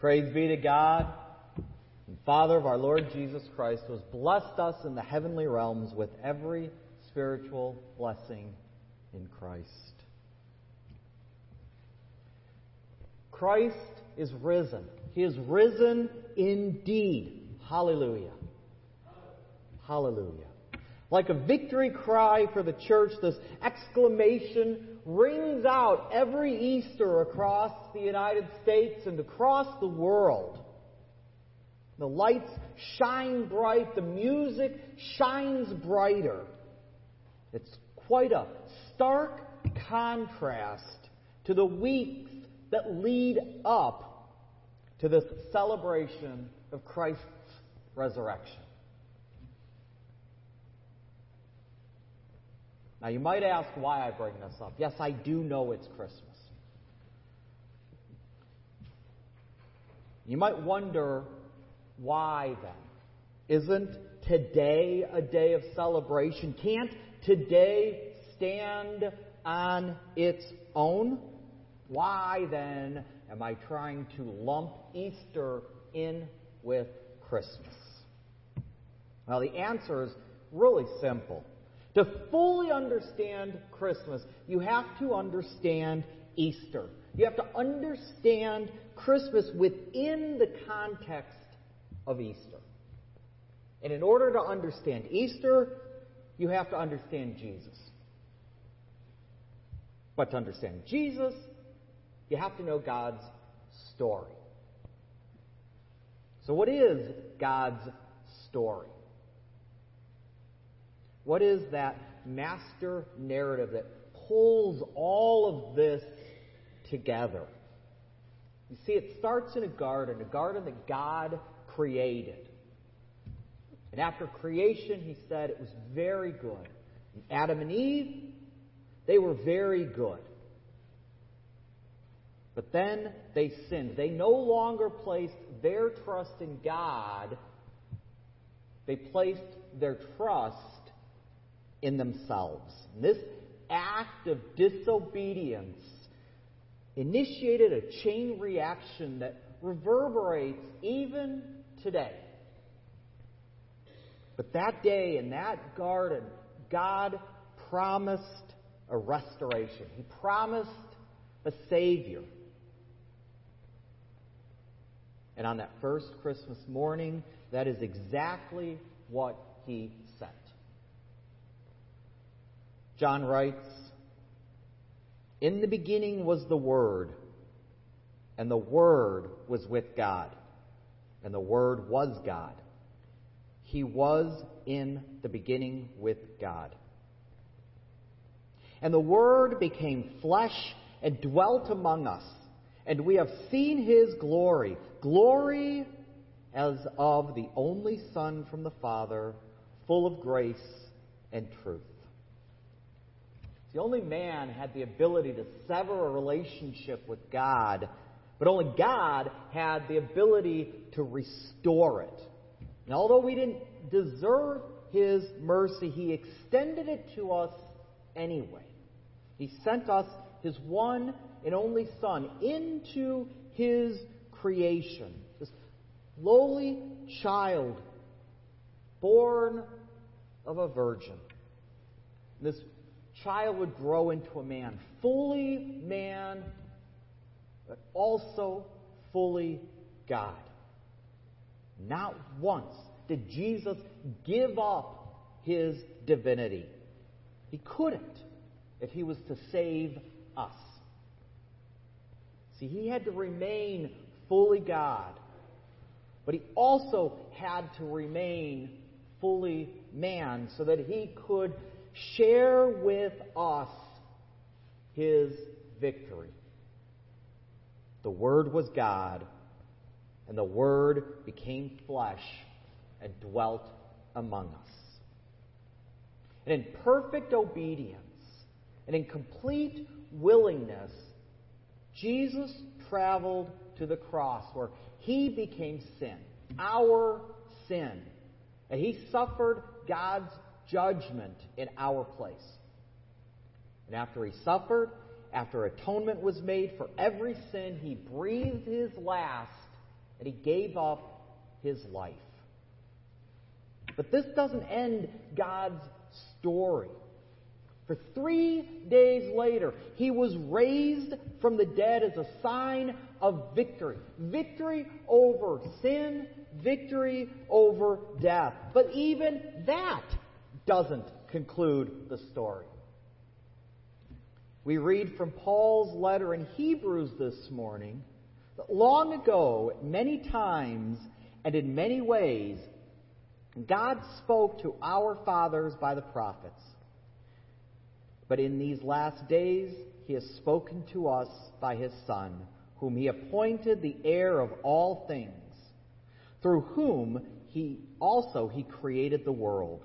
Praise be to God, and Father of our Lord Jesus Christ, who has blessed us in the heavenly realms with every spiritual blessing in Christ. Christ is risen. He is risen indeed. Hallelujah. Hallelujah. Like a victory cry for the church, this exclamation rings out every Easter across the United States and across the world. The lights shine bright, the music shines brighter. It's quite a stark contrast to the weeks that lead up to this celebration of Christ's resurrection. Now, you might ask why I bring this up. Yes, I do know it's Christmas. You might wonder why then? Isn't today a day of celebration? Can't today stand on its own? Why then am I trying to lump Easter in with Christmas? Well, the answer is really simple. To fully understand Christmas, you have to understand Easter. You have to understand Christmas within the context of Easter. And in order to understand Easter, you have to understand Jesus. But to understand Jesus, you have to know God's story. So, what is God's story? What is that master narrative that pulls all of this together? You see, it starts in a garden, a garden that God created. And after creation, he said it was very good. And Adam and Eve, they were very good. But then they sinned. They no longer placed their trust in God, they placed their trust in themselves. And this act of disobedience initiated a chain reaction that reverberates even today. But that day in that garden, God promised a restoration. He promised a Savior. And on that first Christmas morning, that is exactly what He. John writes, In the beginning was the Word, and the Word was with God, and the Word was God. He was in the beginning with God. And the Word became flesh and dwelt among us, and we have seen His glory, glory as of the only Son from the Father, full of grace and truth. The only man had the ability to sever a relationship with God, but only God had the ability to restore it. And although we didn't deserve His mercy, He extended it to us anyway. He sent us His one and only Son into His creation. This lowly child born of a virgin. This child would grow into a man, fully man, but also fully God. Not once did Jesus give up his divinity. He couldn't if he was to save us. See, he had to remain fully God, but he also had to remain fully man so that he could share with us his victory. The Word was God, and the Word became flesh and dwelt among us. And in perfect obedience and in complete willingness, Jesus traveled to the cross where he became sin, our sin. And he suffered God's judgment in our place. And after he suffered, after atonement was made for every sin, he breathed his last and he gave up his life. But this doesn't end God's story. For three days later, he was raised from the dead as a sign of victory. Victory over sin, victory over death. But even that doesn't conclude the story. We read from Paul's letter in Hebrews this morning that long ago, many times, and in many ways, God spoke to our fathers by the prophets. But in these last days, he has spoken to us by his Son, whom he appointed the heir of all things, through whom he also he created the world.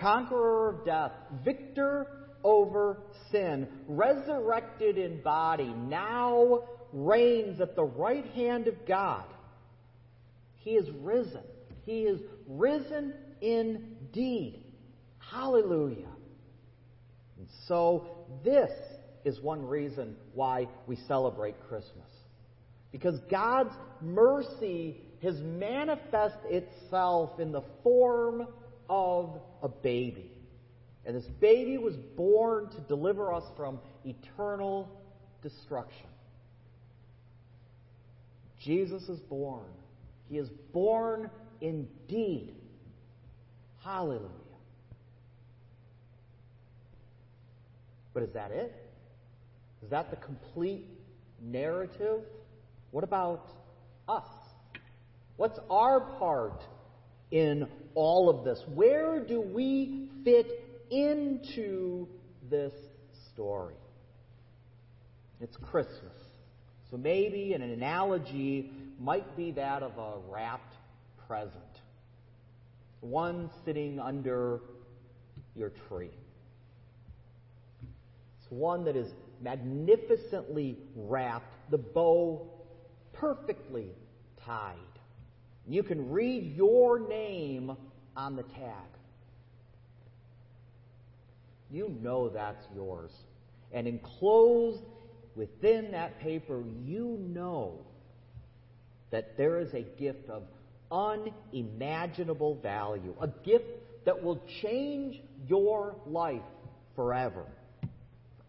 conqueror of death, victor over sin, resurrected in body, now reigns at the right hand of God. He is risen. He is risen indeed. Hallelujah. And so, this is one reason why we celebrate Christmas. Because God's mercy has manifest itself in the form of a baby. And this baby was born to deliver us from eternal destruction. Jesus is born. He is born indeed. Hallelujah. But is that it? Is that the complete narrative? What about us? What's our part in all of this? Where do we fit into this story? It's Christmas. So maybe an analogy might be that of a wrapped present. One sitting under your tree. It's one that is magnificently wrapped, the bow perfectly tied. You can read your name on the tag. You know that's yours. And enclosed within that paper, you know that there is a gift of unimaginable value, a gift that will change your life forever, for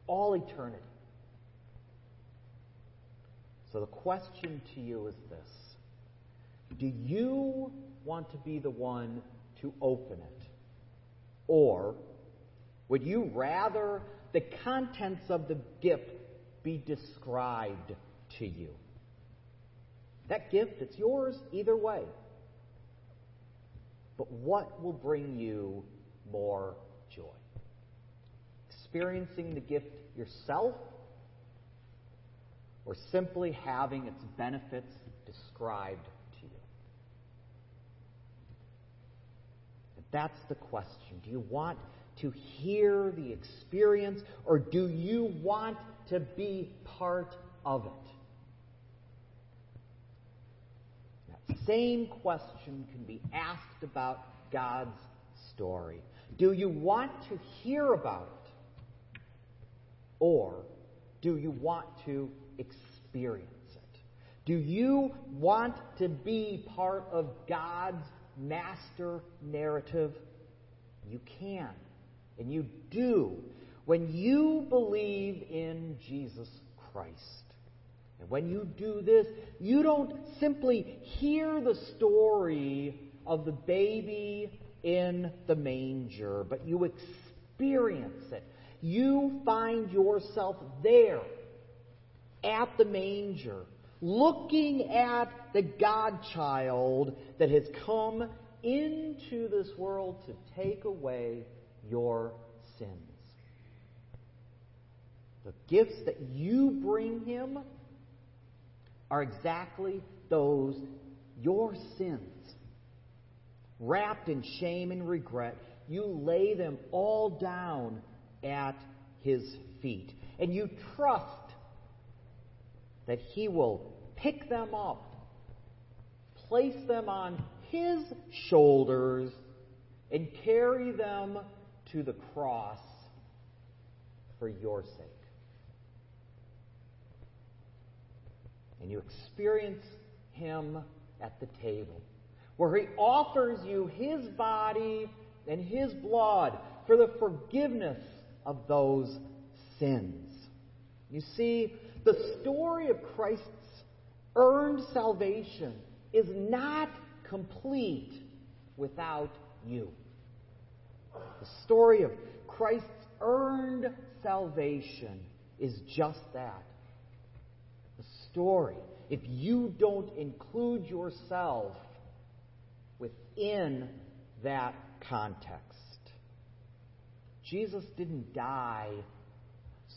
all eternity. So the question to you is this do you want to be the one to open it? Or would you rather the contents of the gift be described to you? That gift, it's yours either way. But what will bring you more joy? Experiencing the gift yourself or simply having its benefits described That's the question. Do you want to hear the experience or do you want to be part of it? That same question can be asked about God's story. Do you want to hear about it? Or do you want to experience it? Do you want to be part of God's master narrative? You can. And you do when you believe in Jesus Christ. And when you do this, you don't simply hear the story of the baby in the manger, but you experience it. You find yourself there at the manger looking at the God child that has come into this world to take away your sins. The gifts that you bring him are exactly those your sins. Wrapped in shame and regret, you lay them all down at his feet. And you trust that he will pick them up, place them on his shoulders, and carry them to the cross for your sake. And you experience him at the table, where he offers you his body and his blood for the forgiveness of those sins. You see, the story of Christ's earned salvation is not complete without you. The story of Christ's earned salvation is just that. The story. If you don't include yourself within that context. Jesus didn't die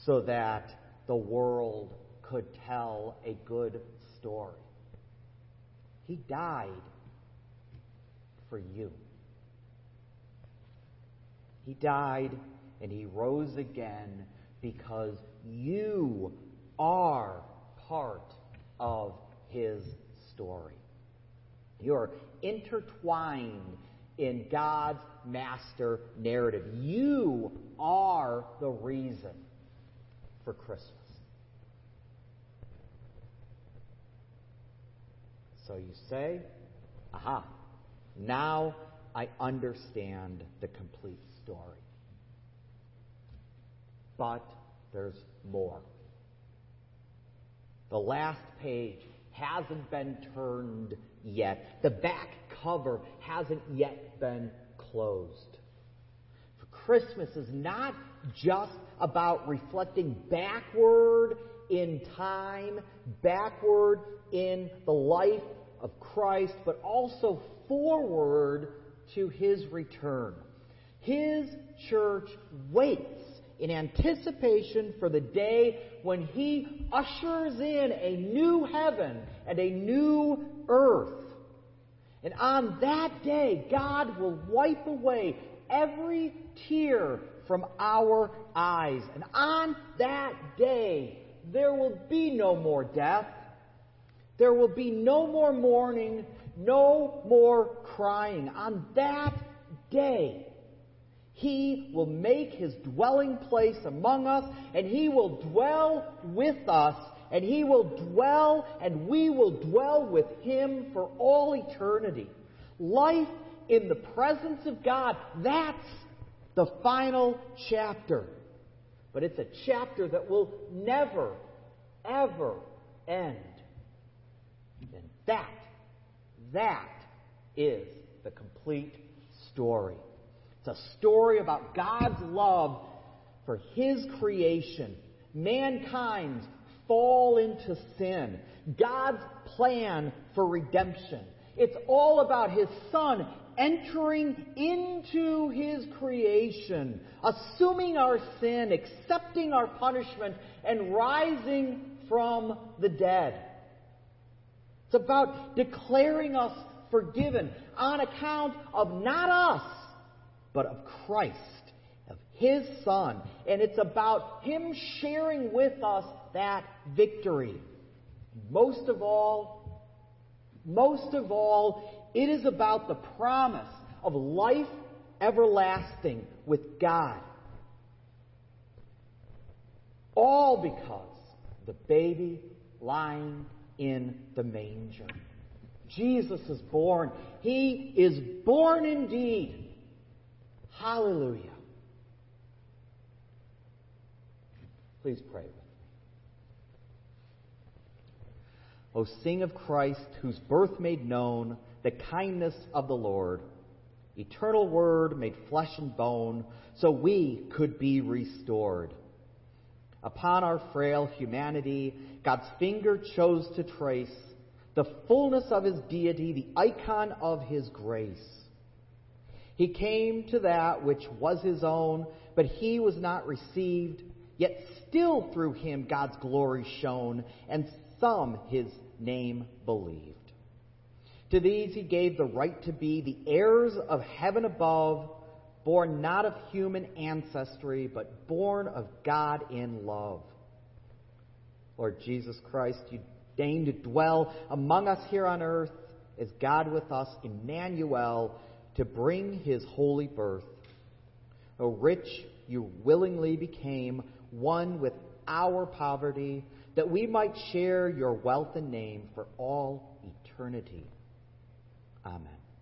so that the world could tell a good story. He died for you. He died and he rose again because you are part of his story. You're intertwined in God's master narrative. You are the reason for Christmas. So you say, aha, now I understand the complete story. But there's more. The last page hasn't been turned yet. The back cover hasn't yet been closed. Christmas is not just about reflecting backward in time, backward in the life of Christ, but also forward to his return. His church waits in anticipation for the day when he ushers in a new heaven and a new earth. And on that day, God will wipe away every tear from our eyes. And on that day, there will be no more death. There will be no more mourning, no more crying. On that day, He will make His dwelling place among us, and He will dwell with us and He will dwell, and we will dwell with Him for all eternity. Life in the presence of God, that's the final chapter. But it's a chapter that will never, ever end. And that, that is the complete story. It's a story about God's love for His creation, mankind's fall into sin, God's plan for redemption. It's all about His Son entering into His creation, assuming our sin, accepting our punishment, and rising from the dead. It's about declaring us forgiven on account of not us, but of Christ, of His Son. And it's about Him sharing with us that victory. Most of all, most of all, it is about the promise of life everlasting with God. All because the baby lying in the manger. Jesus is born. He is born indeed. Hallelujah. Please pray with me. O sing of Christ, whose birth made known the kindness of the Lord, eternal word made flesh and bone, so we could be restored. Upon our frail humanity, God's finger chose to trace the fullness of his deity, the icon of his grace. He came to that which was his own, but he was not received, yet still through him God's glory shone, and some his name believed. To these he gave the right to be the heirs of heaven above, born not of human ancestry, but born of God in love. Lord Jesus Christ, you deign to dwell among us here on earth as God with us, Emmanuel, to bring his holy birth. O rich, you willingly became one with our poverty, that we might share your wealth and name for all eternity. Amen.